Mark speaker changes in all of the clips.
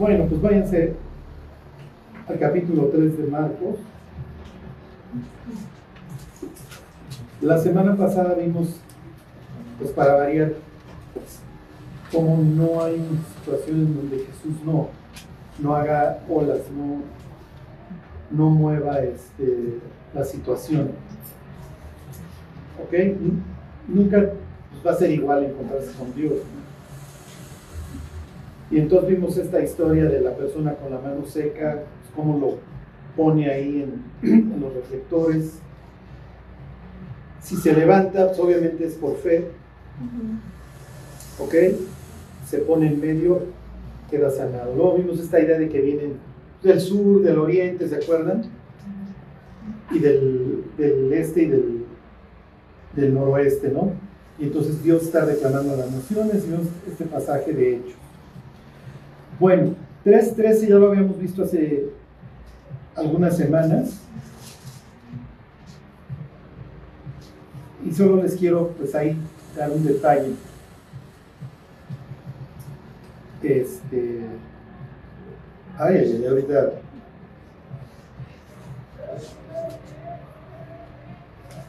Speaker 1: Bueno, pues váyanse al capítulo 3 de Marcos. La semana pasada vimos, pues para variar, como no hay situaciones donde Jesús no, no haga olas, no, no mueva este, la situación. ¿Ok? Nunca pues, va a ser igual encontrarse con Dios. Y entonces vimos esta historia de la persona con la mano seca, pues, cómo lo pone ahí en, los reflectores. Si se levanta, pues obviamente es por fe. ¿Ok? Se pone en medio, queda sanado. Luego vimos esta idea de que vienen del sur, del oriente, ¿se acuerdan? Y del, este y del, del, noroeste, ¿no? Y entonces Dios está reclamando a las naciones, y este pasaje de Hechos. Bueno, 3.13 ya lo habíamos visto hace algunas semanas. Y solo les quiero, pues ahí, dar un detalle. Este. Ay, ay, ahorita.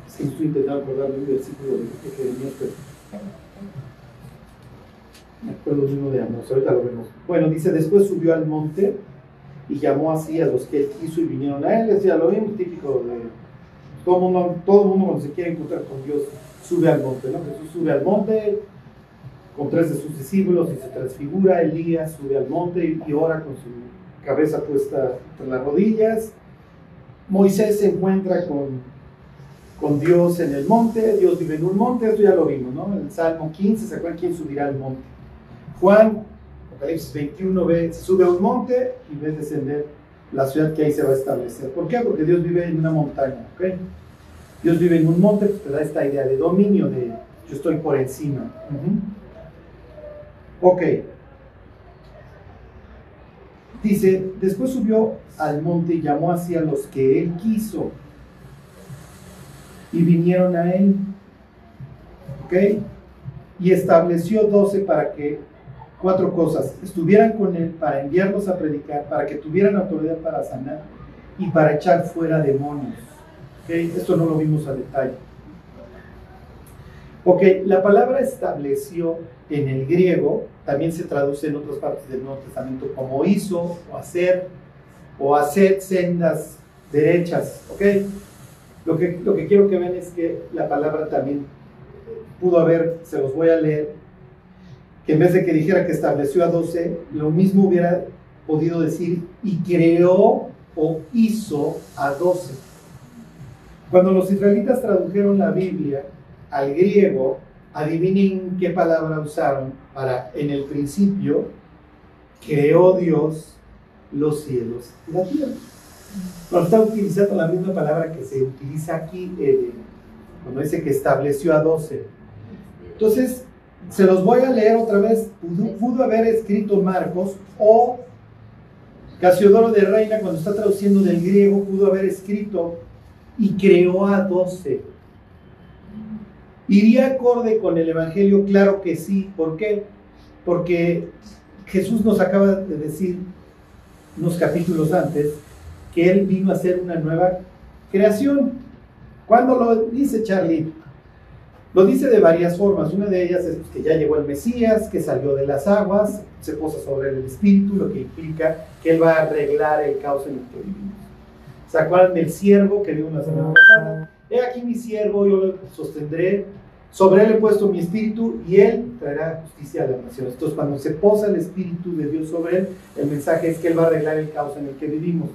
Speaker 1: Sí, estoy intentando acordarme un versículo de Jeremías, pero. Me acuerdo de uno de Amos, ahorita lo vemos. Bueno, dice: Después subió al monte y llamó así a los que él quiso y vinieron a él. Decía lo mismo típico de todo mundo, todo mundo cuando se quiere encontrar con Dios sube al monte, ¿no? Jesús sube al monte con tres de sus discípulos y se transfigura. Elías sube al monte y ora con su cabeza puesta entre las rodillas. Moisés se encuentra con, con Dios en el monte, Dios vive en un monte, esto ya lo vimos, ¿no? En el Salmo 15, ¿se acuerdan quién subirá al monte? Juan Apocalipsis 21 ve, se sube a un monte y ve descender la ciudad que ahí se va a establecer. ¿Por qué? Porque Dios vive en una montaña, ¿ok? Dios vive en un monte, pues te da esta idea de dominio, de yo estoy por encima. Ok. Dice, después subió al monte y llamó así a los que él quiso. Y vinieron a él. ¿Ok? Y estableció doce para que cuatro cosas. Estuvieran con Él para enviarlos a predicar, para que tuvieran autoridad para sanar y para echar fuera demonios. ¿Okay? Esto no lo vimos a detalle. Ok, la palabra estableció en el griego también se traduce en otras partes del Nuevo Testamento como hizo o hacer o hacer sendas derechas. Ok, lo que, lo que quiero que vean es que la palabra también pudo haber, se los voy a leer, que en vez de que dijera que estableció a 12, lo mismo hubiera podido decir y creó o hizo a 12. Cuando los israelitas tradujeron la Biblia al griego, adivinen qué palabra usaron para en el principio creó Dios los cielos y la tierra. Cuando está utilizando la misma palabra que se utiliza aquí, eh, cuando dice que estableció a 12. Entonces, se los voy a leer otra vez. Pudo, haber escrito Marcos o Casiodoro de Reina, cuando está traduciendo del griego, pudo haber escrito y creó a doce. ¿Iría acorde con el Evangelio? Claro que sí. ¿Por qué? Porque Jesús nos acaba de decir unos capítulos antes que Él vino a hacer una nueva creación. ¿Cuándo lo dice Charlie? Lo dice de varias formas. Una de ellas es que ya llegó el Mesías, que salió de las aguas, se posa sobre el Espíritu, lo que implica que Él va a arreglar el caos en el que vivimos. ¿Se acuerdan del siervo que vimos la semana pasada? He aquí mi siervo, yo lo sostendré, sobre él he puesto mi espíritu y él traerá justicia a las naciones. Entonces, cuando se posa el espíritu de Dios sobre él, el mensaje es que él va a arreglar el caos en el que vivimos.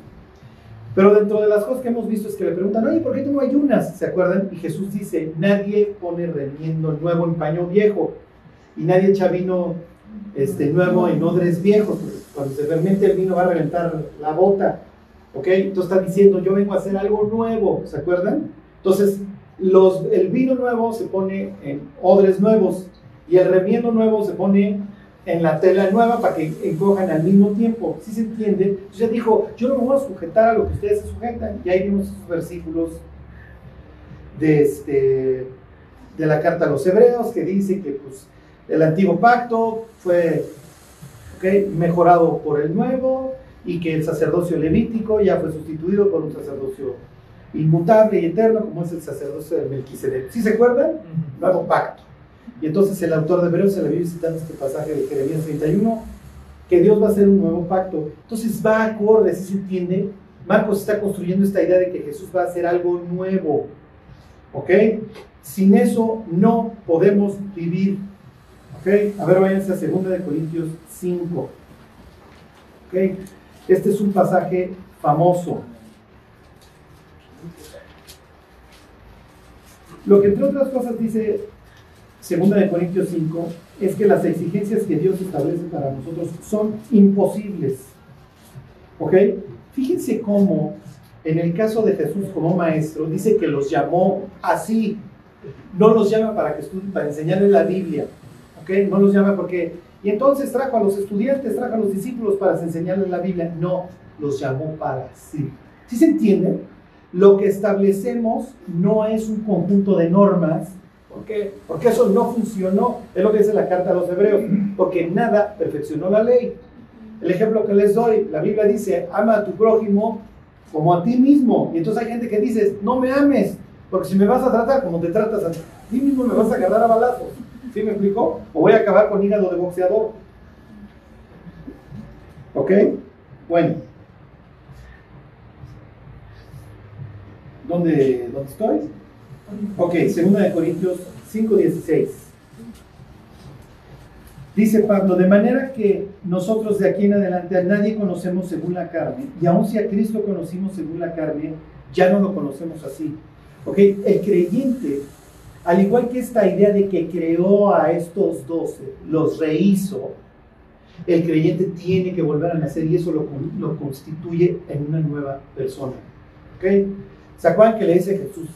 Speaker 1: Pero dentro de las cosas que hemos visto es que le preguntan, oye, ¿por qué tú no ayunas? ¿Se acuerdan? Y Jesús dice, nadie pone remiendo nuevo en paño viejo y nadie echa vino este, nuevo en odres viejos, cuando se fermente el vino va a reventar la bota. ¿Ok? Entonces está diciendo, yo vengo a hacer algo nuevo, ¿se acuerdan? Entonces, los, el vino nuevo se pone en odres nuevos y el remiendo nuevo se pone en la tela nueva para que encojan al mismo tiempo. ¿Sí se entiende? Entonces ya dijo, yo no me voy a sujetar a lo que ustedes se sujetan. Y ahí vimos esos versículos de, este, de la carta a los hebreos que dice que pues, el antiguo pacto fue ¿okay? mejorado por el nuevo y que el sacerdocio levítico ya fue sustituido por un sacerdocio inmutable y eterno como es el sacerdocio de Melquisedec. ¿Sí se acuerdan? Nuevo pacto. Y entonces el autor de Hebreos se le vive citando este pasaje de Jeremías 31, que Dios va a hacer un nuevo pacto. Entonces va acorde, si se entiende. Marcos está construyendo esta idea de que Jesús va a hacer algo nuevo. ¿Ok? Sin eso no podemos vivir. ¿Ok? A ver, váyanse a 2 de Corintios 5. ¿Ok? Este es un pasaje famoso. Lo que entre otras cosas dice Segunda de Corintios 5 es que las exigencias que Dios establece para nosotros son imposibles. ¿Ok? Fíjense cómo en el caso de Jesús como maestro dice que los llamó así. No los llama para que estudien, para enseñarles la Biblia. ¿Ok? No los llama porque... Y entonces trajo a los estudiantes, trajo a los discípulos para enseñarles la Biblia. No, los llamó para sí. ¿Sí se entiende? Lo que establecemos no es un conjunto de normas, ¿Por qué? Porque eso no funcionó. Es lo que dice la carta a los hebreos. Porque nada perfeccionó la ley. El ejemplo que les doy, la Biblia dice, ama a tu prójimo como a ti mismo. Y entonces hay gente que dice, no me ames, porque si me vas a tratar como te tratas a ti mismo, me vas a agarrar a balazos. ¿Sí me explicó? O voy a acabar con hígado de boxeador. ¿Ok? Bueno. ¿Dónde, dónde estoy? Ok, segunda de Corintios 5:16. Dice Pablo, de manera que nosotros de aquí en adelante a nadie conocemos según la carne, y aun si a Cristo conocimos según la carne, ya no lo conocemos así. Ok, el creyente, al igual que esta idea de que creó a estos doce, los rehizo, el creyente tiene que volver a nacer y eso lo, lo constituye en una nueva persona. ¿Ok? ¿Se acuerdan que le dice Jesús?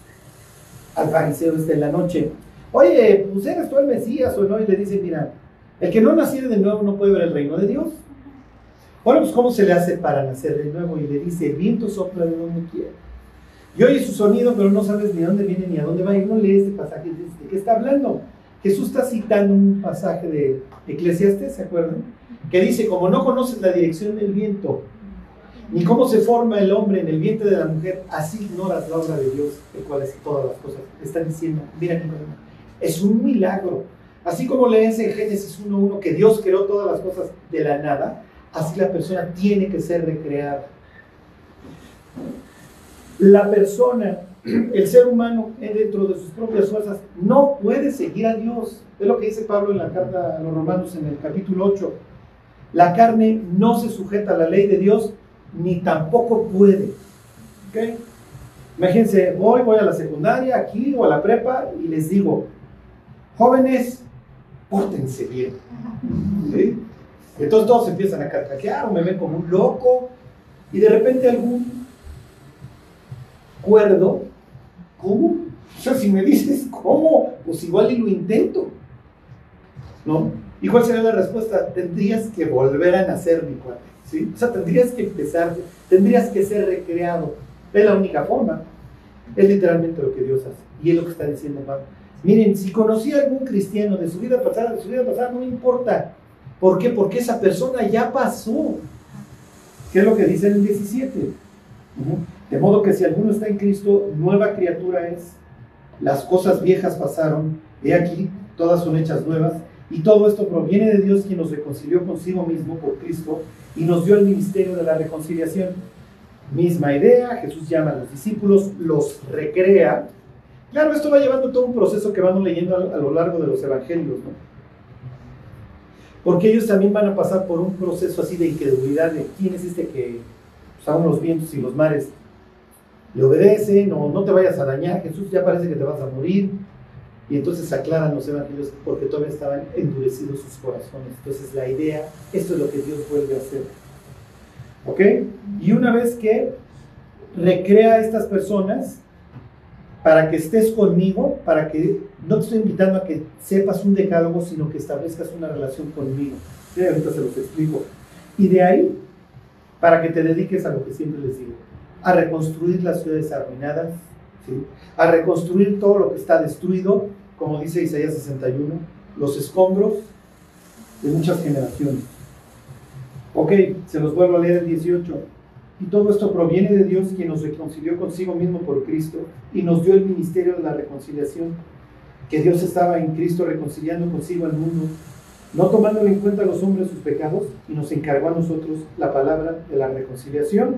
Speaker 1: Al fariseo este la noche, oye, pues eres tú el Mesías o no, y le dice, mira, el que no naciera de nuevo no puede ver el reino de Dios. Bueno, pues ¿cómo se le hace para nacer de nuevo? Y le dice, el viento sopla de donde quiere. Y oye su sonido, pero no sabes ni a dónde viene ni a dónde va. Y no lees este pasaje, ¿de qué está hablando? Jesús está citando un pasaje de Eclesiastes, ¿se acuerdan? Que dice, como no conoces la dirección del viento, ni cómo se forma el hombre en el vientre de la mujer, así ignoras la obra de Dios, el cual es todas las cosas. Están diciendo, mira, es un milagro. Así como lees en Génesis 1.1 que Dios creó todas las cosas de la nada, así la persona tiene que ser recreada. La persona, el ser humano, dentro de sus propias fuerzas, no puede seguir a Dios. Es lo que dice Pablo en la carta a los romanos en el capítulo 8. La carne no se sujeta a la ley de Dios, ni tampoco puede. ¿Ok? Imagínense, voy, voy a la secundaria, aquí o a la prepa y les digo, jóvenes, pórtense bien. ¿Sí? Entonces todos empiezan a carcajear o me ven como un loco y de repente algún cuerdo, ¿cómo? O sea, si me dices cómo, pues igual y lo intento. ¿No? ¿Y cuál sería la respuesta? Tendrías que volver a nacer, mi cuate. O sea, tendrías que empezar, tendrías que ser recreado. Es la única forma. Es literalmente lo que Dios hace. Y es lo que está diciendo Pablo. Miren, si conocí a algún cristiano de su vida pasada, de su vida pasada, no importa. ¿Por qué? Porque esa persona ya pasó. ¿Qué es lo que dice el 17? De modo que si alguno está en Cristo, nueva criatura es. Las cosas viejas pasaron. He aquí, todas son hechas nuevas. Y todo esto proviene de Dios quien nos reconcilió consigo mismo por Cristo y nos dio el ministerio de la reconciliación. Misma idea, Jesús llama a los discípulos, los recrea. Claro, esto va llevando todo un proceso que vamos leyendo a, lo largo de los evangelios, ¿no? Porque ellos también van a pasar por un proceso así de incredulidad de quién es este que pues, aún los vientos y los mares le obedecen o no te vayas a dañar, Jesús ya parece que te vas a morir, y entonces aclaran los evangelios porque todavía estaban endurecidos sus corazones. Entonces la idea, esto es lo que Dios vuelve a hacer. ¿Ok? Y una vez que recrea a estas personas, para que estés conmigo, para que no te estoy invitando a que sepas un decálogo, sino que establezcas una relación conmigo. ¿Sí? Ahorita se los explico. Y de ahí, para que te dediques a lo que siempre les digo, a reconstruir las ciudades arruinadas, ¿sí? a reconstruir todo lo que está destruido como dice Isaías 61, los escombros de muchas generaciones. Ok, se los vuelvo a leer el 18. Y todo esto proviene de Dios, quien nos reconcilió consigo mismo por Cristo y nos dio el ministerio de la reconciliación, que Dios estaba en Cristo reconciliando consigo al mundo, no tomando en cuenta a los hombres sus pecados, y nos encargó a nosotros la palabra de la reconciliación.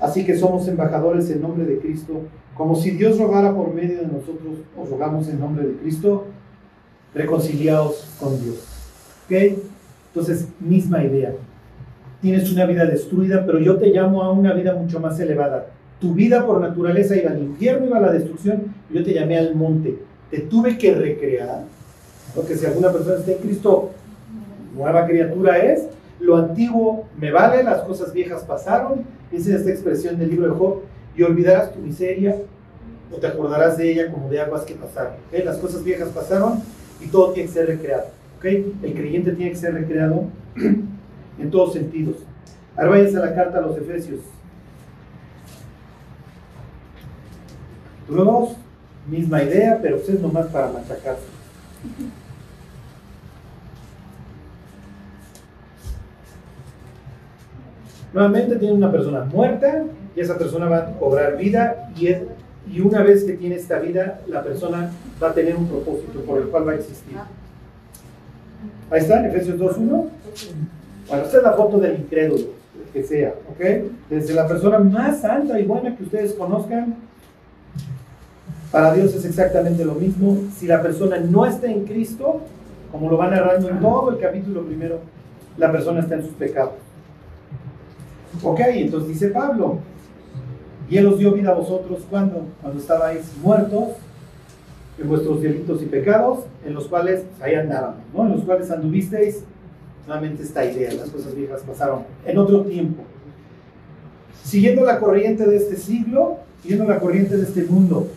Speaker 1: Así que somos embajadores en nombre de Cristo, como si Dios rogara por medio de nosotros, os rogamos en nombre de Cristo, reconciliados con Dios. ¿Ok? Entonces, misma idea tienes una vida destruida, pero yo te llamo a una vida mucho más elevada. Tu vida por naturaleza iba al infierno, iba a la destrucción, yo te llamé al monte. Te tuve que recrear, porque si alguna persona está en Cristo, nueva criatura es, lo antiguo me vale, las cosas viejas pasaron, dice esta expresión del libro de Job, y olvidarás tu miseria, o te acordarás de ella como de aguas que pasaron. Las cosas viejas pasaron y todo tiene que ser recreado. El creyente tiene que ser recreado en todos sentidos. Ahora váyanse a la carta a los Efesios. Capítulo misma idea, pero es nomás para machacarse. Nuevamente tiene una persona muerta y esa persona va a cobrar vida y, y una vez que tiene esta vida, la persona va a tener un propósito por el cual va a existir. Ahí está, Efesios 2.1. Bueno, esta es la foto del incrédulo, que sea, ¿ok? Desde la persona más santa y buena que ustedes conozcan, para Dios es exactamente lo mismo. Si la persona no está en Cristo, como lo va narrando en todo el capítulo primero, la persona está en sus pecados. Ok, entonces dice Pablo, y Él os dio vida a vosotros cuando, cuando estabais muertos en vuestros delitos y pecados, en los cuales ahí andábamos, ¿no? En los cuales anduvisteis nuevamente esta idea, las cosas viejas pasaron en otro tiempo. Siguiendo la corriente de este siglo, siguiendo la corriente de este mundo.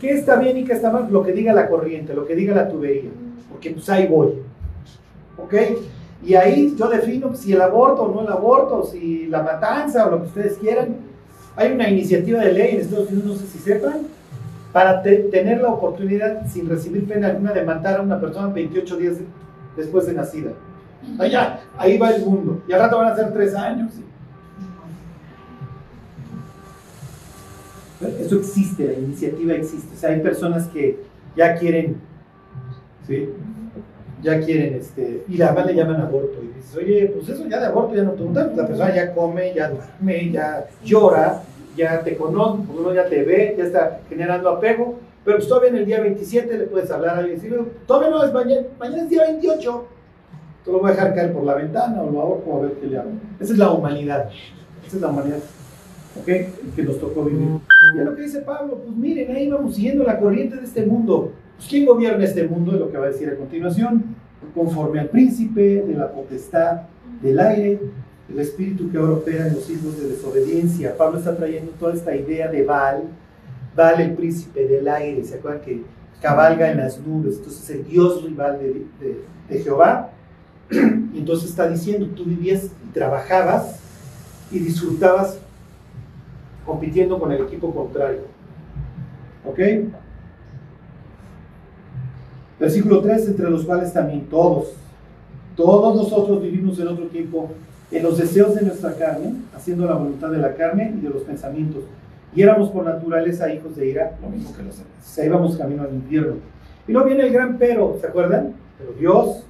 Speaker 1: ¿Qué está bien y qué está mal? Lo que diga la corriente, lo que diga la tubería. Porque pues ahí voy. ¿Ok? Y ahí yo defino si el aborto o no el aborto, si la matanza o lo que ustedes quieran. Hay una iniciativa de ley en Estados Unidos, no sé si sepan, para tener la oportunidad, sin recibir pena alguna, de matar a una persona 28 días después de nacida. Allá, ahí va el mundo. Y al rato van a ser tres años. Eso existe, la iniciativa existe. O sea, hay personas que ya quieren, ¿sí? Ya quieren, este, y la le llaman aborto. Y dices, oye, pues eso ya de aborto ya no te gusta. La persona ya come, ya duerme, ya llora, ya te conoce, uno ya te ve, ya está generando apego. Pero pues todavía en el día 27 le puedes hablar a alguien y decir, todavía no es mañana, mañana es día 28 lo voy a dejar caer por la ventana o lo hago a ver qué le hago. Esa es la humanidad. Esa es la humanidad. ¿Ok? Que nos tocó vivir. Y es lo que dice Pablo, pues miren, ahí vamos siguiendo la corriente de este mundo. Pues ¿quién gobierna este mundo? Es lo que va a decir a continuación. Conforme al príncipe de la potestad del aire, el espíritu que ahora opera en los hijos de desobediencia. Pablo está trayendo toda esta idea de Baal, Baal el príncipe del aire, ¿se acuerdan que cabalga en las nubes? Entonces el dios rival de, de Jehová y entonces está diciendo, tú vivías y trabajabas y disfrutabas compitiendo con el equipo contrario. ¿Ok? Versículo 3, entre los cuales también todos, todos nosotros vivimos en otro tiempo en los deseos de nuestra carne, haciendo la voluntad de la carne y de los pensamientos. Y éramos por naturaleza hijos de ira, lo mismo que los demás. O sea, íbamos camino al infierno. Y luego viene el gran pero, ¿se acuerdan? Pero Dios,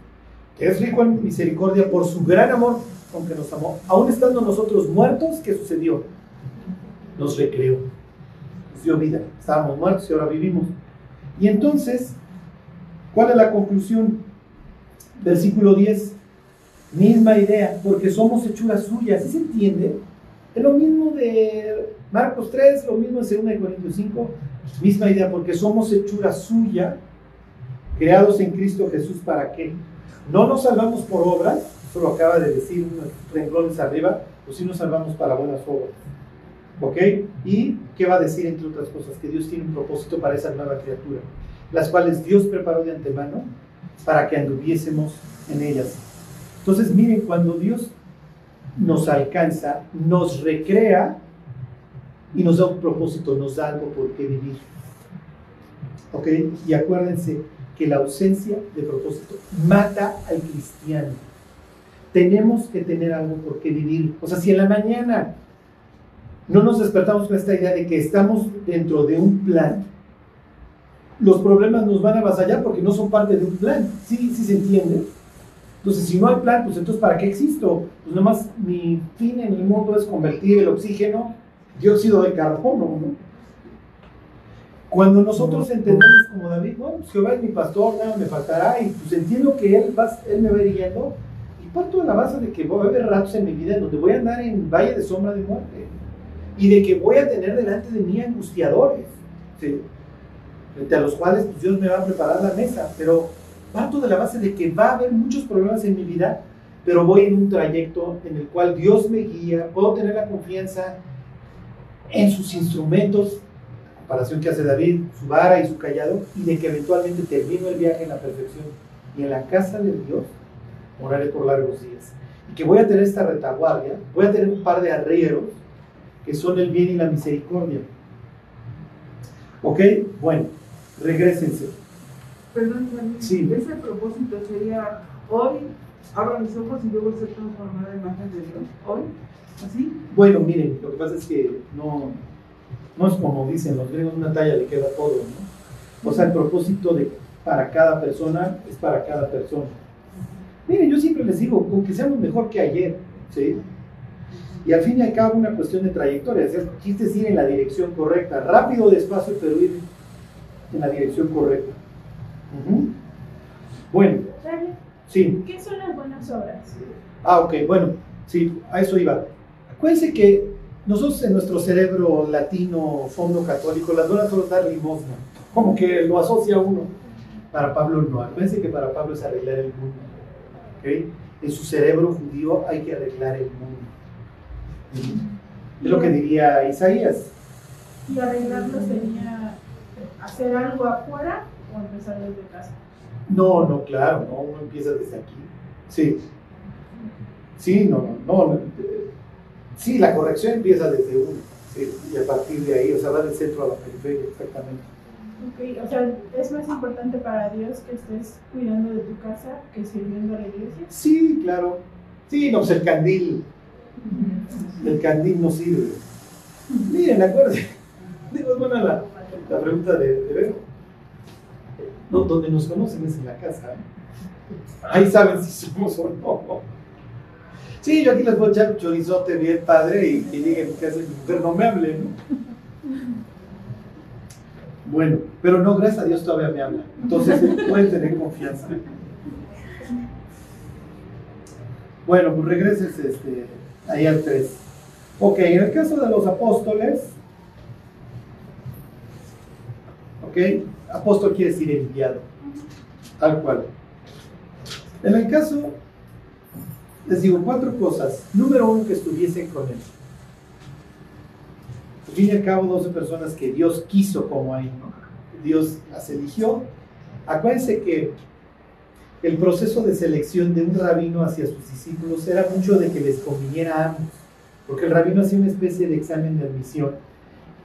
Speaker 1: es rico en misericordia por su gran amor con que nos amó. Aún estando nosotros muertos, ¿qué sucedió? Nos recreó, nos dio vida. Estábamos muertos y ahora vivimos. Y entonces, ¿cuál es la conclusión? Versículo 10. Misma idea, porque somos hechuras suyas. ¿Sí se entiende? Es lo mismo de Marcos 3, lo mismo de 2 Corintios 5. Misma idea, porque somos hechura suya, creados en Cristo Jesús, ¿para qué? No nos salvamos por obras, eso lo acaba de decir unos renglones arriba, pues sí nos salvamos para buenas obras. ¿Ok? ¿Y qué va a decir entre otras cosas? Que Dios tiene un propósito para esa nueva criatura, las cuales Dios preparó de antemano para que anduviésemos en ellas. Entonces, miren, cuando Dios nos alcanza, nos recrea y nos da un propósito, nos da algo por qué vivir. ¿Ok? Y acuérdense, que la ausencia de propósito mata al cristiano. tenemos que tener algo por qué vivir. O sea, si en la mañana no nos despertamos con esta idea de que estamos dentro de un plan, los problemas nos van a avasallar porque no son parte de un plan. ¿Sí, sí se entiende? Entonces, si no hay plan, pues entonces ¿para qué existo? Pues nada más mi fin en el mundo es convertir el oxígeno dióxido de carbono, ¿no? Cuando nosotros entendemos como David, bueno, pues Jehová es mi pastor, nada me faltará, y pues entiendo que él, va, él me va guiando, y parto de la base de que va a haber ratos en mi vida en donde voy a andar en valle de sombra de muerte, y de que voy a tener delante de mí angustiadores, ¿sí? Frente a los cuales pues, Dios me va a preparar la mesa, pero parto de la base de que va a haber muchos problemas en mi vida, pero voy en un trayecto en el cual Dios me guía, puedo tener la confianza en sus instrumentos, comparación que hace David, su vara y su callado, y de que eventualmente termino el viaje en la perfección y en la casa de Dios moraré por largos días. Y que voy a tener esta retaguardia, voy a tener un par de arrieros que son el bien y la misericordia. ¿Ok? Bueno, regresense.
Speaker 2: Perdón, sí. ese propósito sería hoy, abro mis ojos y yo voy a ser transformada en imagen de Dios. Hoy, así.
Speaker 1: Bueno, miren, lo que pasa es que no, no es como dicen los griegos, una talla le queda todo, ¿no? O sea, el propósito de para cada persona es para cada persona. Miren, yo siempre les digo, con que seamos mejor que ayer, ¿sí? Y al fin y al cabo una cuestión de trayectoria, es quiste ir en la dirección correcta, rápido, despacio, pero ir en la dirección correcta. Bueno, sí.
Speaker 3: ¿Qué son las buenas obras?
Speaker 1: Ah, ok, bueno, sí, a eso iba. Acuérdense que nosotros en nuestro cerebro latino, fondo católico, las buenas son dar limosna, como que lo asocia uno. Para Pablo no, acuérdense que para Pablo es arreglar el mundo. ¿okay? En su cerebro judío hay que arreglar el mundo. Es lo que diría Isaías.
Speaker 3: ¿Y arreglarlo sería hacer algo afuera o empezar desde casa?
Speaker 1: No, no, claro, no, uno empieza desde aquí. Sí. Sí, no, no, no. Sí, la corrección empieza desde uno, y a partir de ahí, o sea, va del centro a la periferia, exactamente.
Speaker 3: Ok, o sea, ¿es más importante para Dios que estés cuidando de tu casa que sirviendo a la iglesia?
Speaker 1: Sí, claro. Sí, no, pues el candil, el candil no sirve. Miren, acuérdense, digo, es buena la, la pregunta de, de Vero. No, donde nos conocen es en la casa. Ahí saben si somos o no. Sí, yo aquí les voy a echar un chorizote bien padre y que lleguen que hace mi mujer no me hable, ¿no? Bueno, pero no, gracias a Dios todavía me habla. Entonces pueden tener confianza. Bueno, pues regreses este, ahí al 3. Ok, en el caso de los apóstoles, ok, apóstol quiere decir enviado, tal cual. En el caso les digo cuatro cosas. Número uno, que estuviesen con Él. Al fin y al cabo, 12 personas que Dios quiso como ahí. Dios las eligió. Acuérdense que el proceso de selección de un rabino hacia sus discípulos era mucho de que les conviniera a ambos, porque el rabino hacía una especie de examen de admisión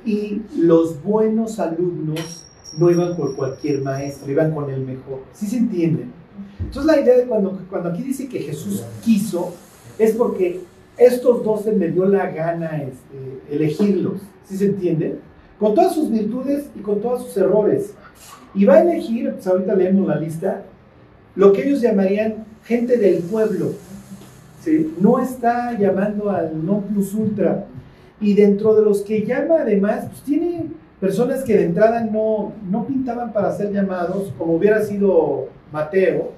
Speaker 1: y los buenos alumnos no iban por cualquier maestro, iban con el mejor. ¿Sí se entienden? Entonces la idea de cuando, cuando aquí dice que Jesús quiso, es porque estos dos me dio la gana este, elegirlos, ¿sí se entiende? Con todas sus virtudes y con todos sus errores. Y va a elegir, pues ahorita leemos la lista, lo que ellos llamarían gente del pueblo. ¿sí? No está llamando al non plus ultra. Y dentro de los que llama además, pues tiene personas que de entrada no, no pintaban para ser llamados, como hubiera sido Mateo,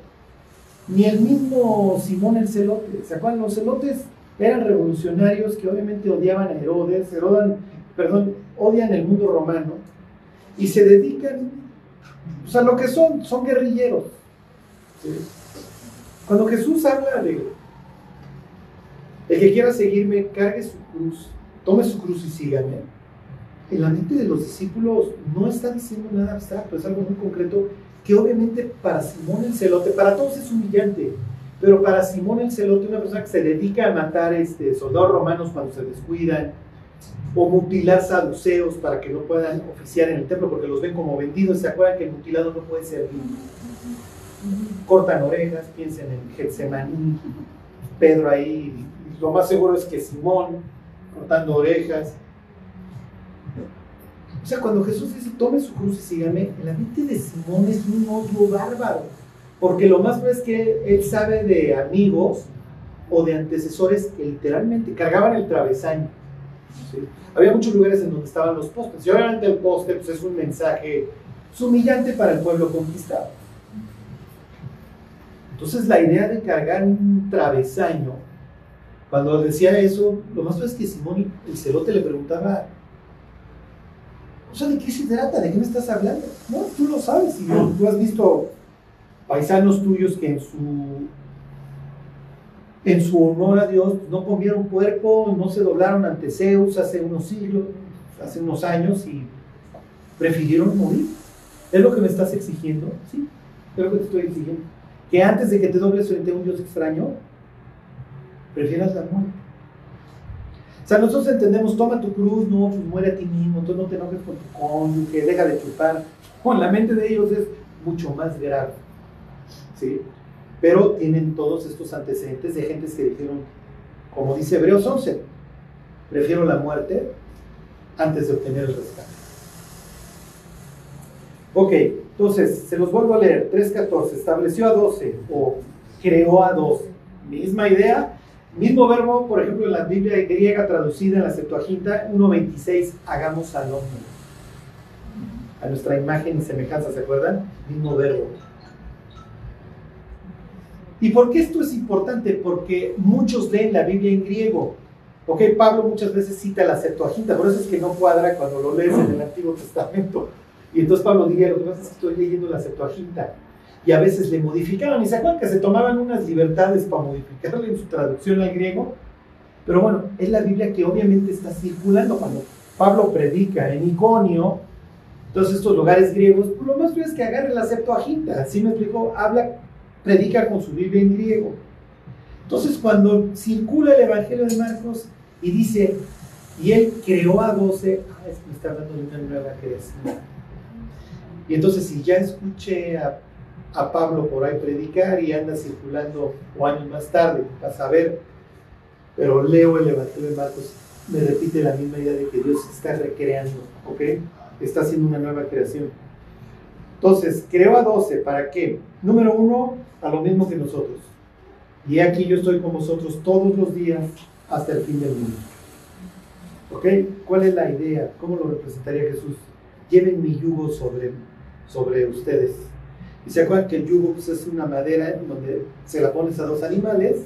Speaker 1: ni el mismo Simón el Celote. ¿Se acuerdan? Los celotes eran revolucionarios que obviamente odiaban a Herodes, Herodan, perdón, odian el mundo romano y se dedican, o sea, lo que son, son guerrilleros. Cuando Jesús habla de el que quiera seguirme, cargue su cruz, tome su cruz y sígame. En la mente de los discípulos no está diciendo nada abstracto, es algo muy concreto que obviamente para Simón el Celote, para todos es humillante, pero para Simón el Celote, una persona que se dedica a matar este, soldados romanos cuando se descuidan, o mutilar saduceos para que no puedan oficiar en el templo porque los ven como vendidos, ¿se acuerdan que el mutilado no puede servir? Cortan orejas, piensen en Getsemaní, Pedro ahí, lo más seguro es que Simón cortando orejas. O sea, cuando Jesús dice, tome su cruz y sígame, la mente de Simón es un odio bárbaro, porque lo más es que él sabe de amigos o de antecesores que literalmente cargaban el travesaño. Había muchos lugares en donde estaban los postes, y obviamente el poste pues, es un mensaje humillante para el pueblo conquistado. Entonces la idea de cargar un travesaño, cuando decía eso, lo más es que Simón el celote le preguntaba, o sea, ¿de qué se trata? ¿De qué me estás hablando? No, tú lo sabes, tú has visto paisanos tuyos que en su en su honor a Dios no comieron puerco, no se doblaron ante Zeus hace unos siglos, hace unos años y prefirieron morir. ¿Es lo que me estás exigiendo? Sí, es lo que te estoy exigiendo. Que antes de que te dobles frente a un Dios extraño, prefieras la muerte. O sea, nosotros entendemos, toma tu cruz, no, pues muere a ti mismo, entonces no te enojes con tu cónyuge, deja de chupar. Con la mente de ellos es mucho más grave. ¿Sí? Pero tienen todos estos antecedentes de gentes que dijeron, como dice Hebreos 11, prefiero la muerte antes de obtener el rescate. Ok, entonces, se los vuelvo a leer. 3.14, estableció a 12 o creó a 12. Misma idea, mismo verbo, por ejemplo, en la Biblia griega traducida en la Septuaginta, 1.26, hagamos al hombre. A nuestra imagen y semejanza, ¿se acuerdan? Mismo verbo. ¿Y por qué esto es importante? Porque muchos leen la Biblia en griego. Ok, Pablo muchas veces cita la Septuaginta, por eso es que no cuadra cuando lo lees en el Antiguo Testamento. Y entonces Pablo diría, lo que pasa es que estoy leyendo la Septuaginta. Y a veces le modificaban, y se acuerdan que se tomaban unas libertades para modificarle en su traducción al griego. Pero bueno, es la Biblia que obviamente está circulando cuando Pablo predica en Iconio, todos estos lugares griegos, pues lo más es que agarre la Septuaginta, así me explico, habla predica con su Biblia en griego. Entonces, cuando circula el Evangelio de Marcos y dice, y él creó a doce, ah, es que me está hablando de una nueva creación. Y entonces, si ya escuché a, a Pablo por ahí predicar y anda circulando o años más tarde, para saber, pero leo el Evangelio de Marcos, me repite la misma idea de que Dios está recreando, ¿ok? Está haciendo una nueva creación. Entonces, creó a doce, ¿para qué? Número uno, a lo mismo que nosotros. Y aquí yo estoy con vosotros todos los días hasta el fin del mundo. ¿Ok? ¿Cuál es la idea? ¿Cómo lo representaría Jesús? Lleven mi yugo sobre, sobre ustedes. Y se acuerdan que el yugo pues, es una madera donde se la pones a dos animales.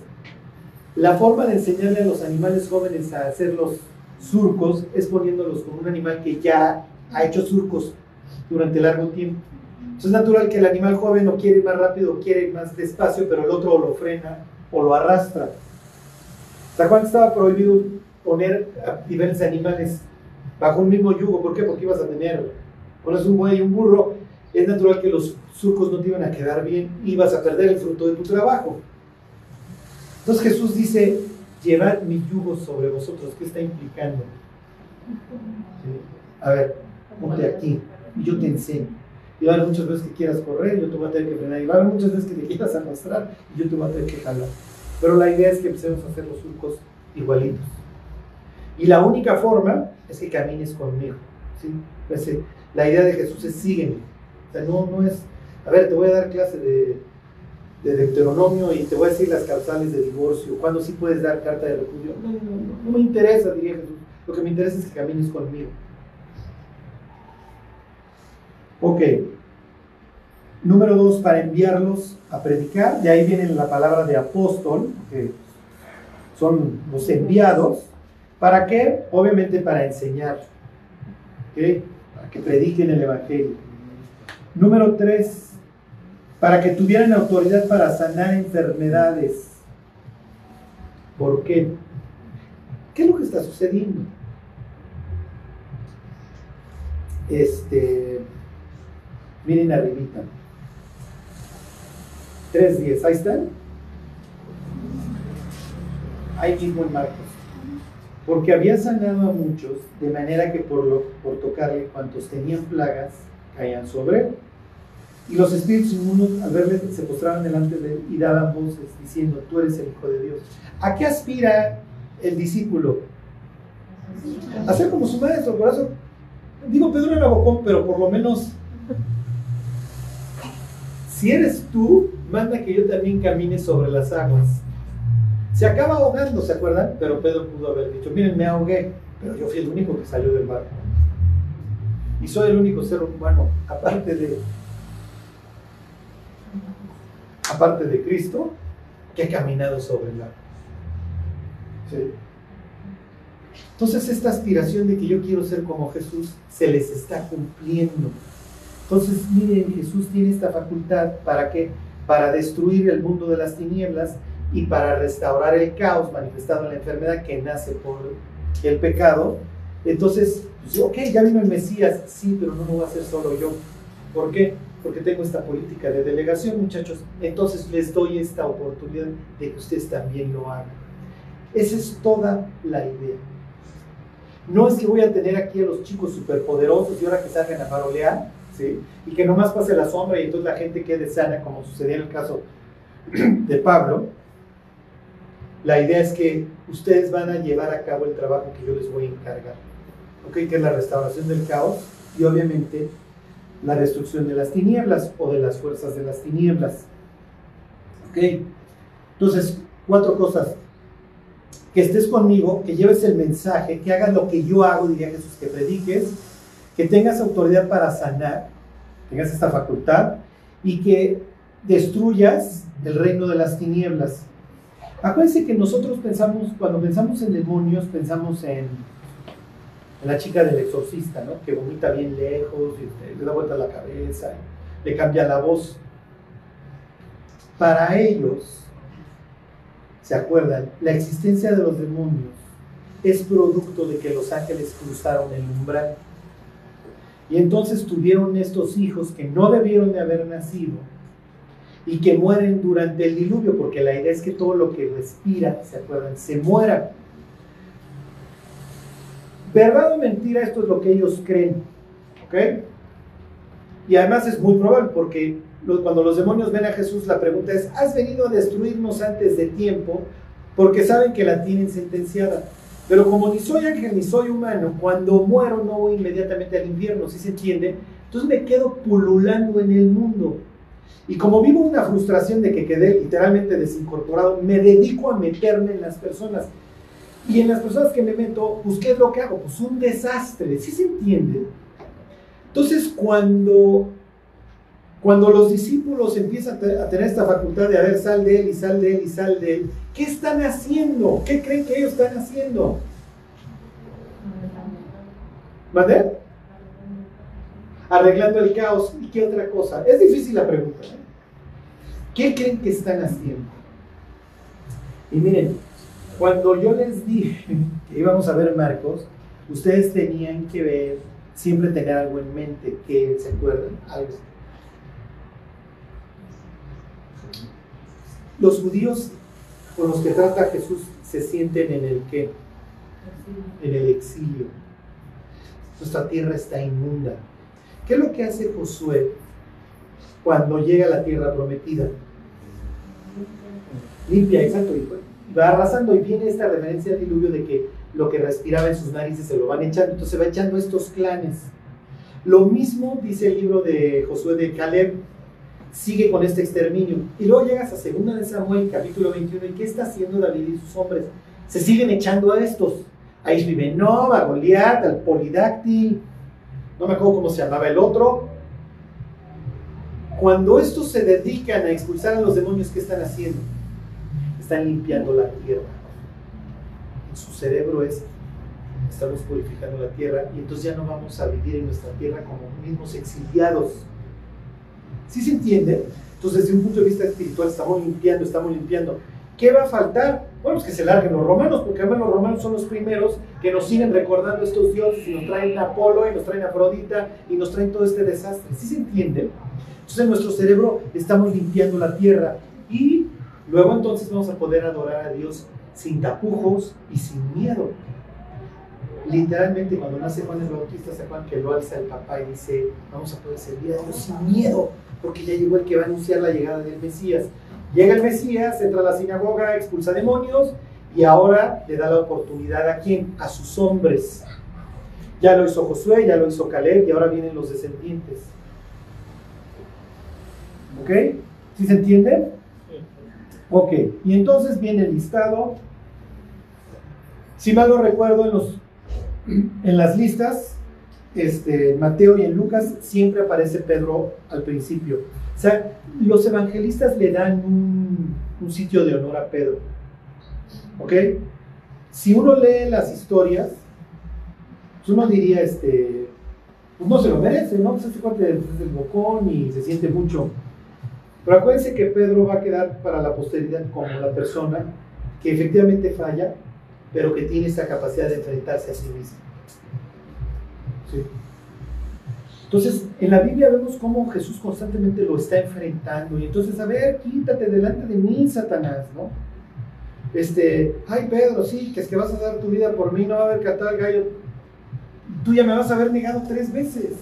Speaker 1: La forma de enseñarle a los animales jóvenes a hacer los surcos es poniéndolos con un animal que ya ha hecho surcos durante largo tiempo es natural que el animal joven no quiere ir más rápido, quiere ir más despacio, pero el otro lo frena o lo arrastra. ¿Hasta cuándo estaba prohibido poner a diferentes animales bajo un mismo yugo? ¿Por qué? Porque ibas a tener, pones un buey y un burro, es natural que los surcos no te iban a quedar bien, ibas a perder el fruto de tu trabajo. Entonces Jesús dice, llevad mi yugo sobre vosotros. ¿Qué está implicando? A ver, ponte aquí y yo te enseño. Y va a haber muchas veces que quieras correr, yo te voy a tener que frenar. Y va a haber muchas veces que te quieras arrastrar, y yo te voy a tener que jalar. Pero la idea es que empecemos a hacer los surcos igualitos. Y la única forma es que camines conmigo. ¿sí? Pues, eh, la idea de Jesús es sígueme. O sea, no, no es, a ver, te voy a dar clase de, de Deuteronomio y te voy a decir las causales de divorcio, cuándo sí puedes dar carta de repudio. No, no, no, no me interesa, diría Jesús. Lo que me interesa es que camines conmigo. Ok. Número dos, para enviarlos a predicar. De ahí viene la palabra de apóstol, que son los enviados. ¿Para qué? Obviamente para enseñar. ¿Ok? Para que prediquen el Evangelio. Número tres, para que tuvieran autoridad para sanar enfermedades. ¿Por qué? ¿Qué es lo que está sucediendo? Este Miren arribita. 3.10, ahí están. Ahí mismo en Marcos. Porque había sanado a muchos, de manera que por, lo, por tocarle cuantos tenían plagas caían sobre él. Y los espíritus inmundos al verle se postraban delante de él y daban voces diciendo, tú eres el Hijo de Dios. ¿A qué aspira el discípulo? A ser como su maestro, por eso digo Pedro era bocón, pero por lo menos si eres tú, manda que yo también camine sobre las aguas. Se acaba ahogando, ¿se acuerdan? Pero Pedro pudo haber dicho, miren, me ahogué, pero yo fui el único que salió del barco. Y soy el único ser humano, aparte de aparte de Cristo, que ha caminado sobre el agua. Entonces esta aspiración de que yo quiero ser como Jesús se les está cumpliendo. Entonces miren, Jesús tiene esta facultad para que para destruir el mundo de las tinieblas y para restaurar el caos manifestado en la enfermedad que nace por el pecado. Entonces, pues, ok, ya vino el Mesías, sí, pero no lo voy a hacer solo yo. ¿Por qué? Porque tengo esta política de delegación, muchachos. Entonces les doy esta oportunidad de que ustedes también lo hagan. Esa es toda la idea. No es que voy a tener aquí a los chicos superpoderosos y ahora que salgan a farolear, ¿sí? Y que nomás pase la sombra y entonces la gente quede sana, como sucedía en el caso de Pablo. La idea es que ustedes van a llevar a cabo el trabajo que yo les voy a encargar, ¿ok? Que es la restauración del caos y obviamente la destrucción de las tinieblas o de las fuerzas de las tinieblas. ¿Ok? Entonces, cuatro cosas. Que estés conmigo, que lleves el mensaje, que hagas lo que yo hago, diría Jesús, que prediques, que tengas autoridad para sanar, tengas esta facultad, y que destruyas el reino de las tinieblas. Acuérdense que nosotros pensamos, cuando pensamos en demonios, pensamos en la chica del exorcista, ¿no? Que vomita bien lejos, y este, le da vuelta la cabeza, le cambia la voz. Para ellos, ¿se acuerdan? La existencia de los demonios es producto de que los ángeles cruzaron el umbral. Y entonces tuvieron estos hijos que no debieron de haber nacido y que mueren durante el diluvio, porque la idea es que todo lo que respira, ¿se acuerdan? Se muera. Verdad o mentira, esto es lo que ellos creen. ¿Ok? Y además es muy probable porque cuando los demonios ven a Jesús, la pregunta es, ¿has venido a destruirnos antes de tiempo? Porque saben que la tienen sentenciada. Pero como ni soy ángel ni soy humano, cuando muero no voy inmediatamente al infierno, ¿sí se entiende? Entonces me quedo pululando en el mundo. Y como vivo una frustración de que quedé literalmente desincorporado, me dedico a meterme en las personas. Y en las personas que me meto, pues ¿qué es lo que hago? Pues un desastre, ¿sí se entiende? Entonces cuando, cuando los discípulos empiezan a tener esta facultad de, a sal de él y sal de él y sal de él, ¿qué están haciendo? ¿Qué creen que ellos están haciendo? ¿Vale? Arreglando el caos. ¿Y qué otra cosa? Es difícil la pregunta. ¿eh? ¿Qué creen que están haciendo? Y miren, cuando yo les dije que íbamos a ver Marcos, ustedes tenían que ver, siempre tener algo en mente, que se acuerdan, algo. Los judíos con los que trata Jesús se sienten en el qué? En el exilio. Nuestra tierra está inmunda. ¿Qué es lo que hace Josué cuando llega a la tierra prometida? Limpia, exacto. Y va arrasando y viene esta referencia al diluvio de que lo que respiraba en sus narices se lo van echando, entonces se va echando estos clanes. Lo mismo dice el libro de Josué de Caleb, sigue con este exterminio. Y luego llegas a 2 de Samuel, capítulo 21, ¿y qué está haciendo David y sus hombres? Se siguen echando a estos. Ahí vive Nova, Goliat, al Polidáctil, no me acuerdo cómo se llamaba el otro. Cuando estos se dedican a expulsar a los demonios, ¿qué están haciendo? Están limpiando la tierra. En su cerebro es, estamos purificando la tierra y entonces ya no vamos a vivir en nuestra tierra como mismos exiliados. ¿Sí se entiende? Entonces, desde un punto de vista espiritual, estamos limpiando, estamos limpiando. ¿Qué va a faltar? Bueno, pues que se larguen los romanos, porque además los romanos son los primeros que nos siguen recordando estos dioses y nos traen a Apolo y nos traen a Afrodita y nos traen todo este desastre. ¿Sí se entiende? Entonces, en nuestro cerebro estamos limpiando la tierra y Luego entonces vamos a poder adorar a Dios sin tapujos y sin miedo. Literalmente cuando nace Juan el Bautista, se Juan que lo alza el papá y dice, vamos a poder servir a Dios sin miedo. porque ya llegó el que va a anunciar la llegada del Mesías. Llega el Mesías, entra a la sinagoga, expulsa demonios y ahora le da la oportunidad a quién? A sus hombres. Ya lo hizo Josué, ya lo hizo Caleb y ahora vienen los descendientes. ¿Ok? ¿Sí se entiende? Ok, y entonces viene el listado. Si mal no recuerdo, en, los, en las listas, este, Mateo y en Lucas siempre aparece Pedro al principio. O sea, los evangelistas le dan un, sitio de honor a Pedro. ¿Ok? Si uno lee las historias, pues uno diría, este, pues no se lo merece, ¿no? Pues este cuate es el bocón y se siente mucho. Pero acuérdense que Pedro va a quedar para la posteridad como la persona que efectivamente falla, pero que tiene esa capacidad de enfrentarse a sí mismo. Entonces, en la Biblia vemos cómo Jesús constantemente lo está enfrentando. Y entonces, a ver, quítate delante de mí, Satanás, ¿no? Este, ay Pedro, sí, que es que vas a dar tu vida por mí, no va a haber catar gallo. Tú ya me vas a haber negado tres veces.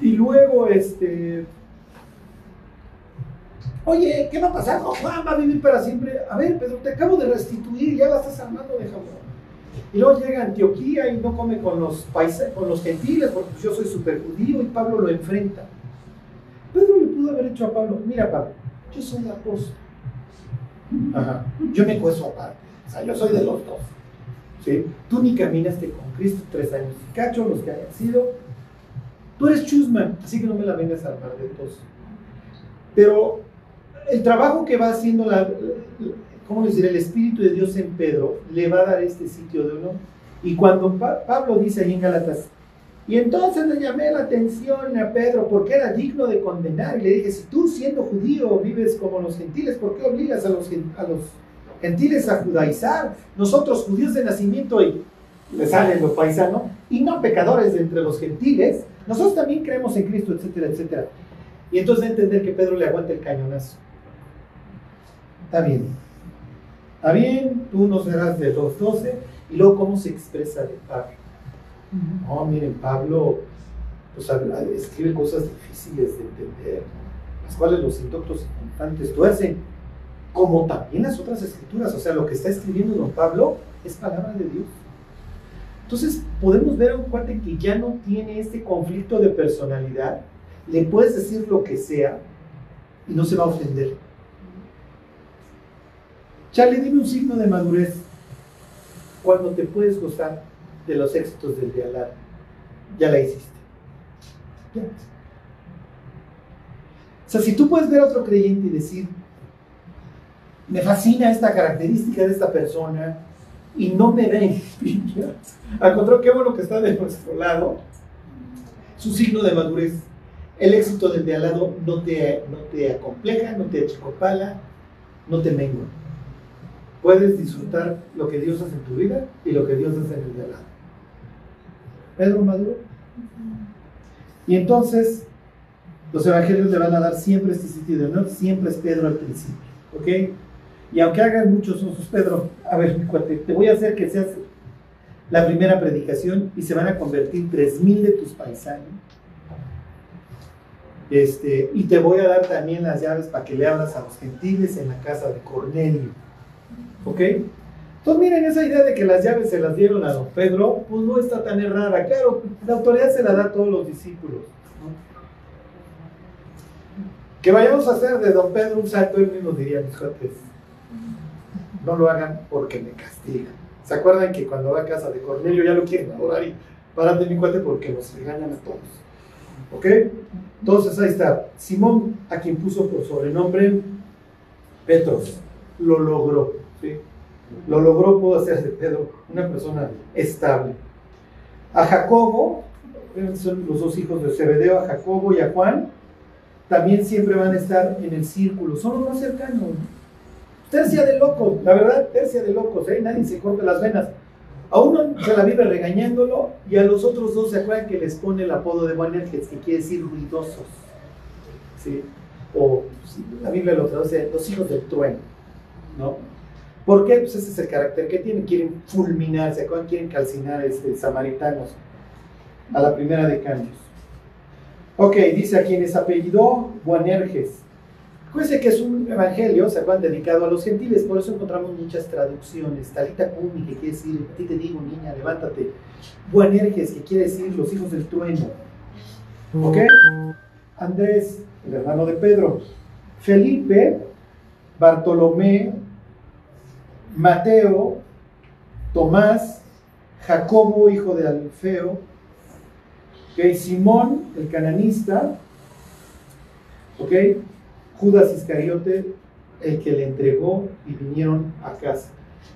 Speaker 1: Y luego, este, Oye, ¿qué va a pasar? Juan va a vivir para siempre. A ver, Pedro, te acabo de restituir, ya la estás armando de jamón. Y luego llega a Antioquía y no come con los, países, con los gentiles, porque yo soy súper judío y Pablo lo enfrenta. Pedro le pudo haber hecho a Pablo, mira Pablo, yo soy apóstol. Ajá. Yo me cueso aparte. O sea, yo soy de los dos. ¿Sí? Tú ni caminaste con Cristo tres años y cacho, los que hayan sido. Tú eres chusman, así que no me la vengas a armar de tos. Pero el trabajo que va haciendo la, ¿cómo decir? el Espíritu de Dios en Pedro le va a dar este sitio de honor. Y cuando Pablo dice ahí en Galatas, y entonces le llamé la atención a Pedro porque era digno de condenar. Y le dije, si tú siendo judío vives como los gentiles, ¿por qué obligas a los, a los gentiles a judaizar? Nosotros judíos de nacimiento y le salen los paisanos, y no pecadores de entre los gentiles, nosotros también creemos en Cristo, etcétera, etcétera. Y entonces entender que Pedro le aguanta el cañonazo. Está bien. Está bien, tú no serás de los doce. Y luego, ¿cómo se expresa de Pablo? Oh, miren, Pablo pues, escribe cosas difíciles de entender, las cuales los indoctos infantes tuercen, como también las otras escrituras. O sea, lo que está escribiendo don Pablo es palabra de Dios. Entonces, podemos ver a un cuate que ya no tiene este conflicto de personalidad, le puedes decir lo que sea y no se va a ofender. Charlie, dime un signo de madurez cuando te puedes gozar de los éxitos del día largo. Ya la hiciste. O sea, si tú puedes ver a otro creyente y decir, me fascina esta característica de esta persona y no me da. Al contrario, qué bueno que está de nuestro lado. Su signo de madurez. El éxito del de al lado no te, no te acompleja, no te achicopala, no te mengua puedes disfrutar lo que Dios hace en tu vida y lo que Dios hace en el de al lado. Pedro Maduro. Y entonces, los evangelios le van a dar siempre este sitio de honor, siempre es Pedro al principio. ¿Ok? Y aunque hagan muchos usos, Pedro, a ver, te voy a hacer que seas la primera predicación y se van a convertir tres mil de tus paisanos. Este, y te voy a dar también las llaves para que le abras a los gentiles en la casa de Cornelio. ¿Ok? Entonces miren, esa idea de que las llaves se las dieron a don Pedro, pues no está tan errada. Claro, la autoridad se la da a todos los discípulos. Que vayamos a hacer de don Pedro un salto, él mismo diría, mis cuates, no lo hagan porque me castigan. ¿Se acuerdan que cuando va a casa de Cornelio ya lo quieren adorar y paran de mi cuate porque nos regañan a todos? ¿Ok? Entonces ahí está. Simón, a quien puso por sobrenombre Petros, lo logró. Lo logró, pudo hacer de Pedro una persona estable. A Jacobo, son los dos hijos de Zebedeo, a Jacobo y a Juan, también siempre van a estar en el círculo, son los más cercanos. Tercia de locos, la verdad, tercia de locos, ¿eh? nadie se corta las venas. A uno se la vive regañándolo y a los otros dos se acuerdan que les pone el apodo de Boanerges, que quiere decir ruidosos. ¿sí? O la Biblia lo traduce, los hijos del trueno. ¿no? ¿Por qué? Pues ese es el carácter que tienen. Quieren fulminar, ¿se Quieren calcinar este, samaritanos a la primera de cambios. Ok, dice a quienes apellidó Buanerges. Acuérdense que es un evangelio, se han dedicado a los gentiles, por eso encontramos muchas traducciones. Talita Kumi, que quiere decir, a ti te digo, niña, levántate. Buanerges, que quiere decir los hijos del trueno. ¿Ok? Andrés, el hermano de Pedro. Felipe, Bartolomé, Mateo, Tomás, Jacobo, hijo de Alfeo, ¿okay? Simón, el cananista, ¿ok? Judas Iscariote, el que le entregó y vinieron a casa.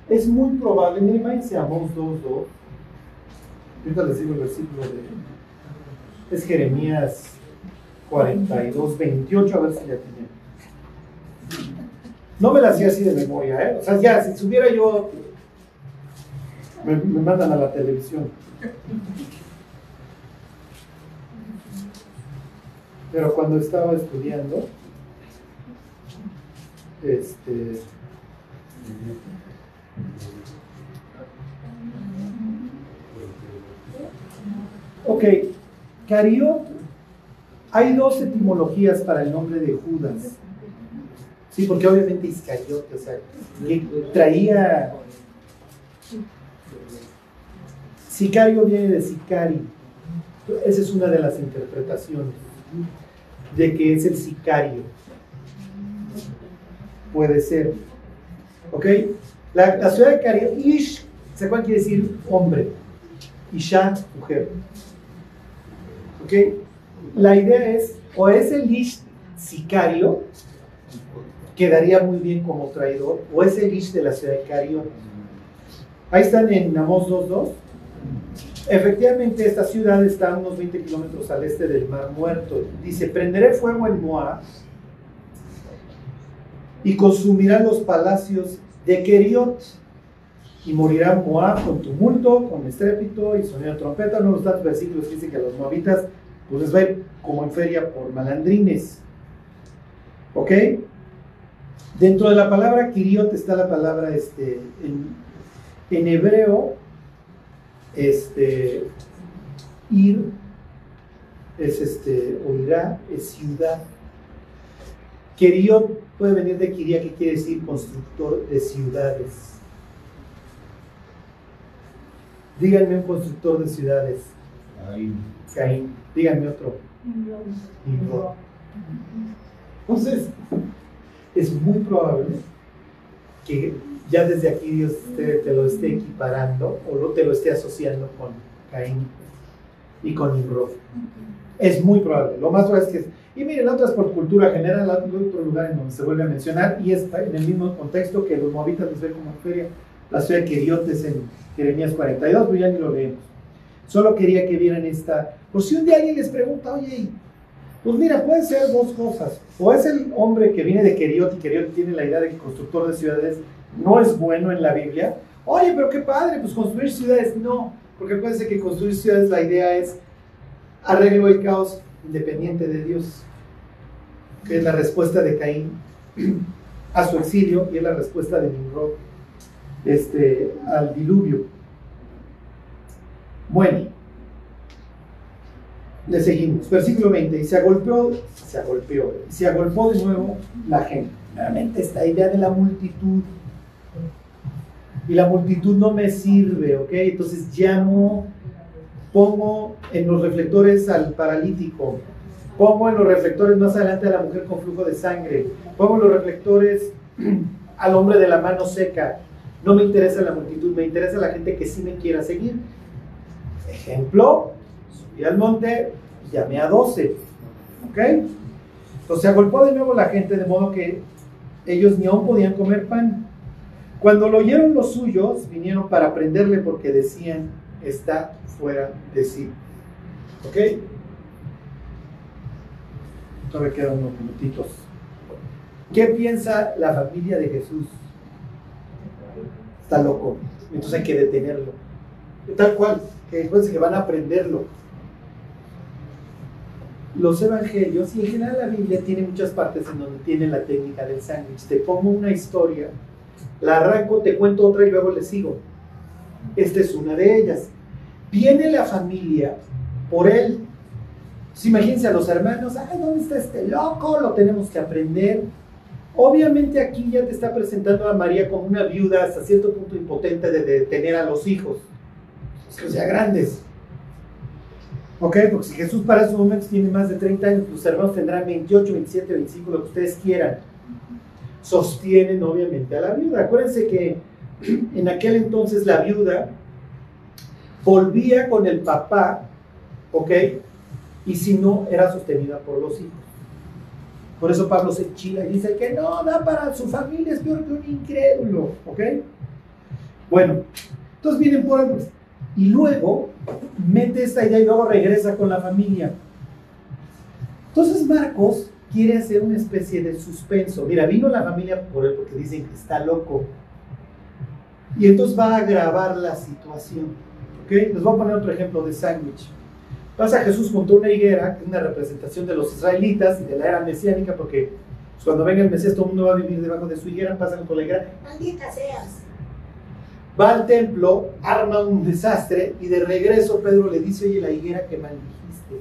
Speaker 1: Es muy probable, miren, váyanse a Amós 2.2. Ahorita les digo el versículo de... Es Jeremías 42, 28, a ver si ya tiene. No me la hacía así de memoria, ¿eh? O sea, ya, si subiera yo, me, me mandan a la televisión. Pero cuando estaba estudiando, este, ok, Cariot, hay dos etimologías para el nombre de Judas. Sí, porque obviamente Iscariote, o sea, traía. Sicario viene de sicari. Esa es una de las interpretaciones de que es el sicario. Puede ser. ¿Ok? La, ciudad de Cario, Ish, ¿se cuál quiere decir hombre? Isha, mujer. ¿Ok? La idea es, o es el Ish sicario, quedaría muy bien como traidor, o es el Ish de la ciudad de Cario. Ahí están en Amos 2.2. Efectivamente, esta ciudad está a unos 20 kilómetros al este del Mar Muerto. Dice, prenderé fuego en Moab y consumirá los palacios de Keriot y morirá Moab con tumulto, con estrépito y sonido de trompeta. Uno de los tantos versículos que dicen que a los moabitas pues les va como en feria por malandrines. ¿Ok? Dentro de la palabra Kiriot está la palabra este, en, en hebreo este, ir es este, o irá, es ciudad. Keriot puede venir de Kiria, que quiere decir constructor de ciudades. Díganme un constructor de ciudades. Caín. Díganme otro. Entonces, es muy probable que ya desde aquí Dios te, lo esté equiparando o no te lo esté asociando con Caín y con Nimrod. Es muy probable. Lo más probable es que... Y miren, otras por cultura general, otro lugar en donde se vuelve a mencionar, y está en el mismo contexto que los moabitas les ven como feria, la ciudad de Queriotes en Jeremías 42, pero ya ni lo leemos. Solo quería que vieran esta... Por si un día alguien les pregunta, oye, pues mira, puede ser dos cosas. O es el hombre que viene de Keriot y tiene la idea de que constructor de ciudades no es bueno en la Biblia. Oye, pero qué padre, pues construir ciudades. No, porque acuérdense que construir ciudades la idea es arreglo el caos independiente de Dios, que es la respuesta de Caín a su exilio y es la respuesta de Nimrod este, al diluvio. Bueno, le seguimos. Versículo 20. Y se agolpeó, se agolpeó, se agolpó de nuevo la gente. Nuevamente esta idea de la multitud y la multitud no me sirve, ¿ok? Entonces llamo, pongo en los reflectores al paralítico, pongo en los reflectores más adelante a la mujer con flujo de sangre, pongo en los reflectores al hombre de la mano seca. No me interesa la multitud, me interesa la gente que sí me quiera seguir. Ejemplo, subí al monte y llamé a 12, ¿ok? Entonces se agolpó de nuevo la gente de modo que ellos ni aún podían comer pan. Cuando lo oyeron los suyos, vinieron para prenderle porque decían, está fuera de sí. ¿Ok? Todavía quedan unos minutitos. ¿Qué piensa la familia de Jesús? Está loco. Entonces hay que detenerlo. Tal cual, que después que van a prenderlo. Los evangelios y en general la Biblia tiene muchas partes en donde tiene la técnica del sándwich. Te pongo una historia la arranco, te cuento otra y luego le sigo. Esta es una de ellas. Viene la familia por él. Pues imagínense a los hermanos, ay, ¿dónde está este loco? Lo tenemos que aprender. Obviamente aquí ya te está presentando a María como una viuda hasta cierto punto impotente de, tener a los hijos, que sea grandes. ¿Ok? Porque si Jesús para esos momentos tiene más de 30 años, los hermanos tendrán 28, 27, 25, lo que ustedes quieran. Sostienen obviamente a la viuda. Acuérdense que en aquel entonces la viuda volvía con el papá, ¿ok? Y si no, era sostenida por los hijos. Por eso Pablo se chila y dice que no, da para su familia, es peor que un incrédulo, ¿ok? Bueno, entonces vienen por y luego mete esta idea y luego regresa con la familia. Entonces Marcos quiere hacer una especie de suspenso. Mira, vino la familia por él porque dicen que está loco. Y entonces va a agravar la situación. ¿Ok? Les voy a poner otro ejemplo de sándwich. Pasa Jesús junto una higuera, que es una representación de los israelitas y de la era mesiánica, porque pues, cuando venga el Mesías todo el mundo va a vivir debajo de su higuera, pasan con la higuera, maldita seas. Va al templo, arma un desastre y de regreso Pedro le dice, oye, la higuera que maldijiste,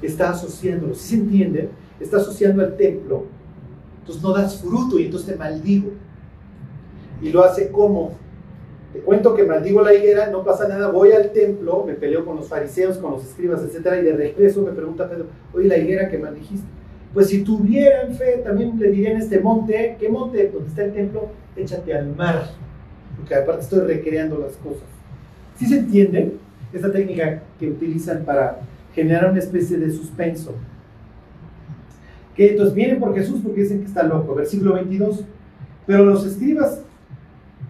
Speaker 1: está asociándolo, si se entiende, está asociando al templo, entonces no das fruto y entonces te maldigo. Y lo hace como te cuento que maldigo la higuera, no pasa nada, voy al templo, me peleo con los fariseos, con los escribas, etcétera, y de regreso me pregunta Pedro, oye, la higuera que maldijiste. Pues si tuvieran fe, también le dirían este monte, ¿qué monte? Donde está el templo, échate al mar, porque aparte estoy recreando las cosas. ¿Sí se entiende esta técnica que utilizan para generar una especie de suspenso? Que entonces vienen por Jesús porque dicen que está loco. Versículo 22. Pero los escribas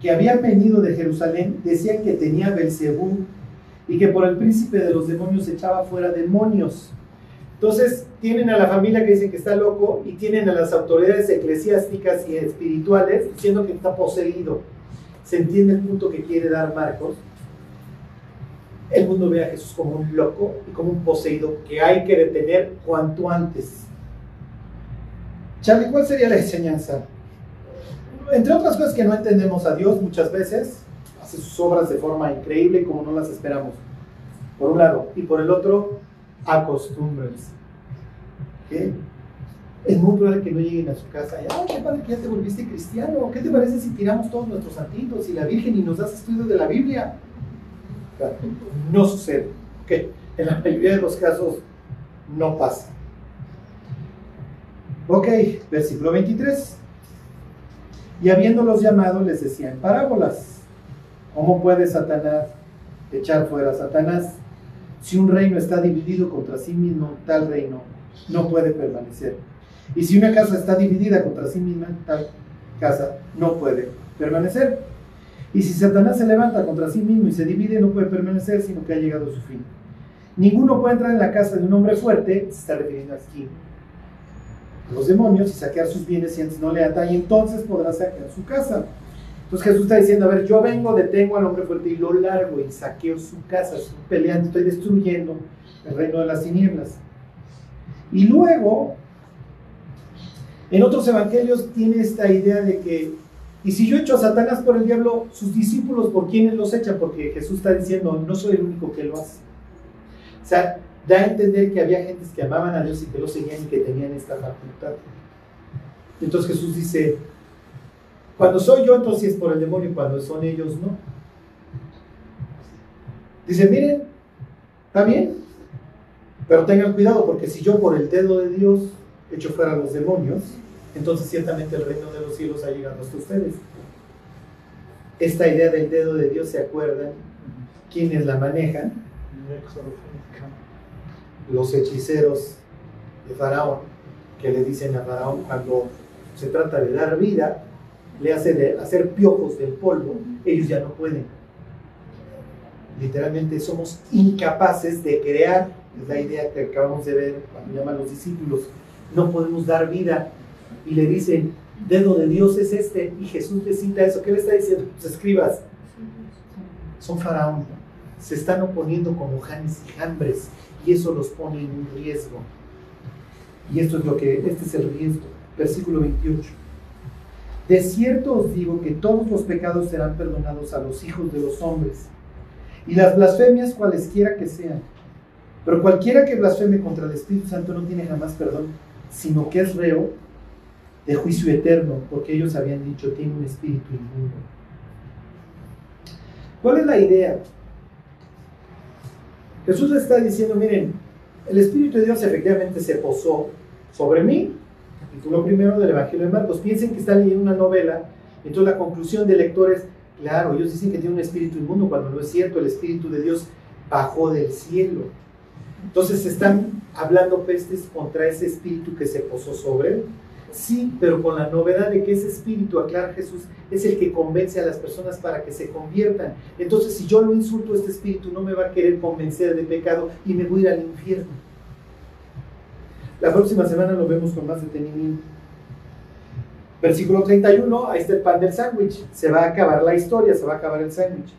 Speaker 1: que habían venido de Jerusalén decían que tenía Belcebú y que por el príncipe de los demonios echaba fuera demonios. Entonces, tienen a la familia que dicen que está loco y tienen a las autoridades eclesiásticas y espirituales diciendo que está poseído. ¿Se entiende el punto que quiere dar Marcos? El mundo ve a Jesús como un loco y como un poseído que hay que detener cuanto antes. Charlie, ¿cuál sería la enseñanza? entre otras cosas que no entendemos a Dios muchas veces, hace sus obras de forma increíble como no las esperamos. Por un lado. Y por el otro, acostumbres. ¿Qué? Es muy probable que no lleguen a su casa y, ay, qué padre que ya te volviste cristiano. ¿Qué te parece si tiramos todos nuestros santitos y la Virgen y nos das estudio de la Biblia? no sucede. ¿ok? En la mayoría de los casos no pasa. Ok, versículo 23. Y habiéndolos llamado les decían parábolas. ¿Cómo puede Satanás echar fuera a Satanás? Si un reino está dividido contra sí mismo, tal reino no puede permanecer. Y si una casa está dividida contra sí misma, tal casa no puede permanecer. Y si Satanás se levanta contra sí mismo y se divide, no puede permanecer, sino que ha llegado a su fin. Ninguno puede entrar en la casa de un hombre fuerte, se está refiriendo aquí, los demonios y saquear sus bienes si antes no le ata, entonces podrá saquear su casa. Entonces Jesús está diciendo, a ver, yo vengo, detengo al hombre fuerte y lo largo y saqueo su casa, estoy peleando, estoy destruyendo el reino de las tinieblas. Y luego, en otros evangelios tiene esta idea de que, y si yo echo a Satanás por el diablo, sus discípulos, ¿por quiénes los echan? Porque Jesús está diciendo, no soy el único que lo hace. O sea, da a entender que había gentes que amaban a Dios y que lo seguían y que tenían esta facultad. Entonces Jesús dice, cuando soy yo, entonces es por el demonio, cuando son ellos, no. Dice, miren, está bien, pero tengan cuidado, porque si yo por el dedo de Dios echo fuera los demonios, entonces ciertamente el reino de los cielos ha llegado hasta ustedes. Esta idea del dedo de Dios, ¿se acuerdan? ¿Quiénes la manejan? los hechiceros de Faraón, que le dicen a Faraón cuando se trata de dar vida, le hace hacer piojos del polvo, ellos ya no pueden. Literalmente somos incapaces de crear, es la idea que acabamos de ver cuando llaman los discípulos, no podemos dar vida. Y le dicen, dedo de Dios es este, y Jesús le cita eso. ¿Qué le está diciendo? Los escribas son faraón, se están oponiendo como janes y jambres y eso los pone en un riesgo. Y esto es lo que, este es el riesgo. Versículo 28. De cierto os digo que todos los pecados serán perdonados a los hijos de los hombres, y las blasfemias cualesquiera que sean. Pero cualquiera que blasfeme contra el Espíritu Santo no tiene jamás perdón, sino que es reo de juicio eterno, porque ellos habían dicho, tiene un espíritu inmundo. ¿Cuál es la idea? Jesús está diciendo, miren, el Espíritu de Dios efectivamente se posó sobre mí, capítulo primero del Evangelio de Marcos. Piensen que está leyendo una novela, entonces la conclusión del lector es, claro, ellos dicen que tiene un espíritu inmundo, cuando no es cierto, el Espíritu de Dios bajó del cielo. Entonces están hablando pestes contra ese espíritu que se posó sobre él. Sí, pero con la novedad de que ese espíritu, aclara Jesús, es el que convence a las personas para que se conviertan. Entonces, si yo lo insulto, este espíritu no me va a querer convencer de pecado y me voy a ir al infierno. La próxima semana lo vemos con más detenimiento. Versículo 31, ahí está el pan del sándwich. Se va a acabar la historia, se va a acabar el sándwich.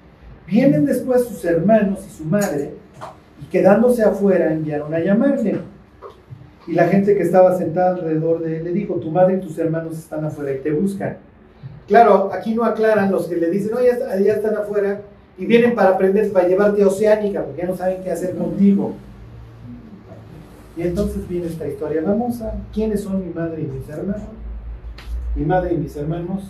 Speaker 1: Vienen después sus hermanos y su madre y quedándose afuera enviaron a llamarle. Y la gente que estaba sentada alrededor de él le dijo, tu madre y tus hermanos están afuera y te buscan. Claro, aquí no aclaran los que le dicen, no, ya, están afuera y vienen para aprender, para llevarte a Oceánica, porque ya no saben qué hacer contigo. Y entonces viene esta historia famosa. ¿Quiénes son mi madre y mis hermanos? Mi madre y mis hermanos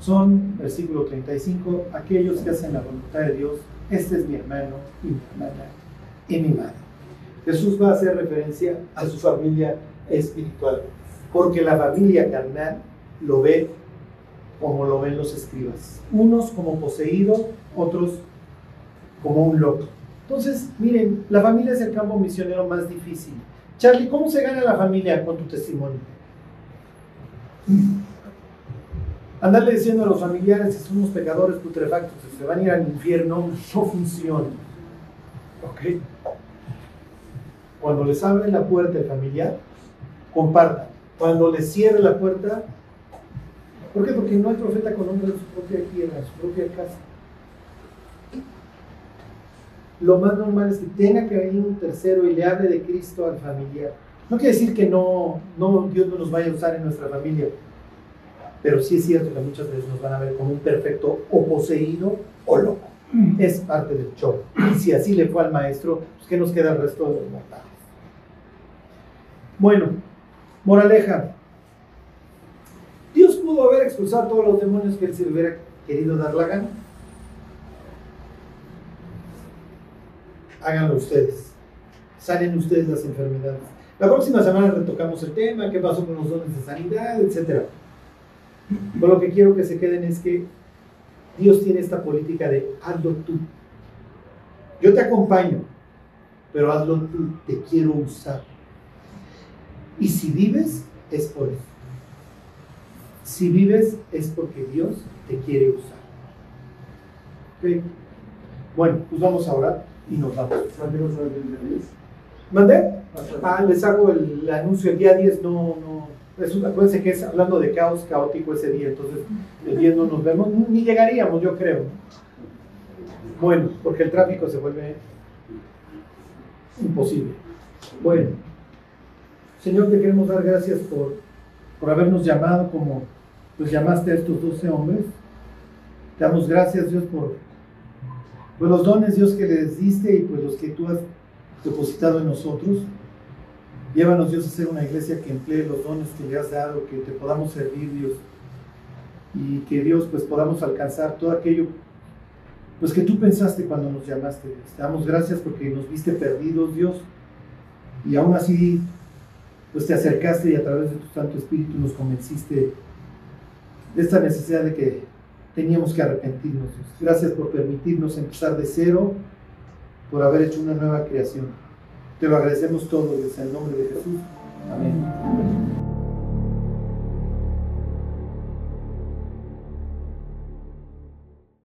Speaker 1: son, versículo 35, aquellos que hacen la voluntad de Dios. Este es mi hermano y mi hermana y mi madre. Jesús va a hacer referencia a su familia espiritual, porque la familia carnal lo ve como lo ven los escribas, unos como poseído, otros como un loco. Entonces, miren, la familia es el campo misionero más difícil. Charlie, ¿cómo se gana la familia con tu testimonio? Andarle diciendo a los familiares que somos pecadores putrefactos, que se van a ir al infierno, no funciona. ¿Ok? Cuando les abre la puerta el familiar, compartan. Cuando les cierre la puerta, ¿por qué? Porque no hay profeta con hombre en su propia tierra, en su propia casa. Lo más normal es que tenga que venir un tercero y le hable de Cristo al familiar. No quiere decir que no, no, Dios no nos vaya a usar en nuestra familia, pero sí es cierto que muchas veces nos van a ver como un perfecto o poseído o loco. Es parte del show. Y si así le fue al maestro, pues ¿qué nos queda el resto de los mortales? Bueno, moraleja. Dios pudo haber expulsado a todos los demonios que él se hubiera querido dar la gana. Háganlo ustedes. Salen ustedes las enfermedades. La próxima semana retocamos el tema, qué pasó con los dones de sanidad, etc. Pero lo que quiero que se queden es que Dios tiene esta política de hazlo tú. Yo te acompaño, pero hazlo tú, te quiero usar. Y si vives, es por eso. Si vives, es porque Dios te quiere usar. Bueno, pues vamos a orar y nos vamos. ¿Mandé? Ah, les hago el, anuncio el día 10, no, no. Es, acuérdense que es hablando de caos caótico ese día, entonces el 10 no nos vemos, ni llegaríamos, yo creo. Bueno, porque el tráfico se vuelve imposible. Bueno. Señor, te queremos dar gracias por, por habernos llamado como pues llamaste a estos doce hombres. Te damos gracias, Dios, por, por los dones, Dios, que les diste y pues los que tú has depositado en nosotros. Llévanos, Dios, a ser una iglesia que emplee los dones que le has dado, que te podamos servir, Dios. Y que Dios, pues podamos alcanzar todo aquello pues que tú pensaste cuando nos llamaste. Dios. Te damos gracias porque nos viste perdidos, Dios. Y aún así pues te acercaste y a través de tu Santo Espíritu nos convenciste de esta necesidad de que teníamos que arrepentirnos. Gracias por permitirnos empezar de cero, por haber hecho una nueva creación. Te lo agradecemos todo, en el nombre de Jesús. Amén.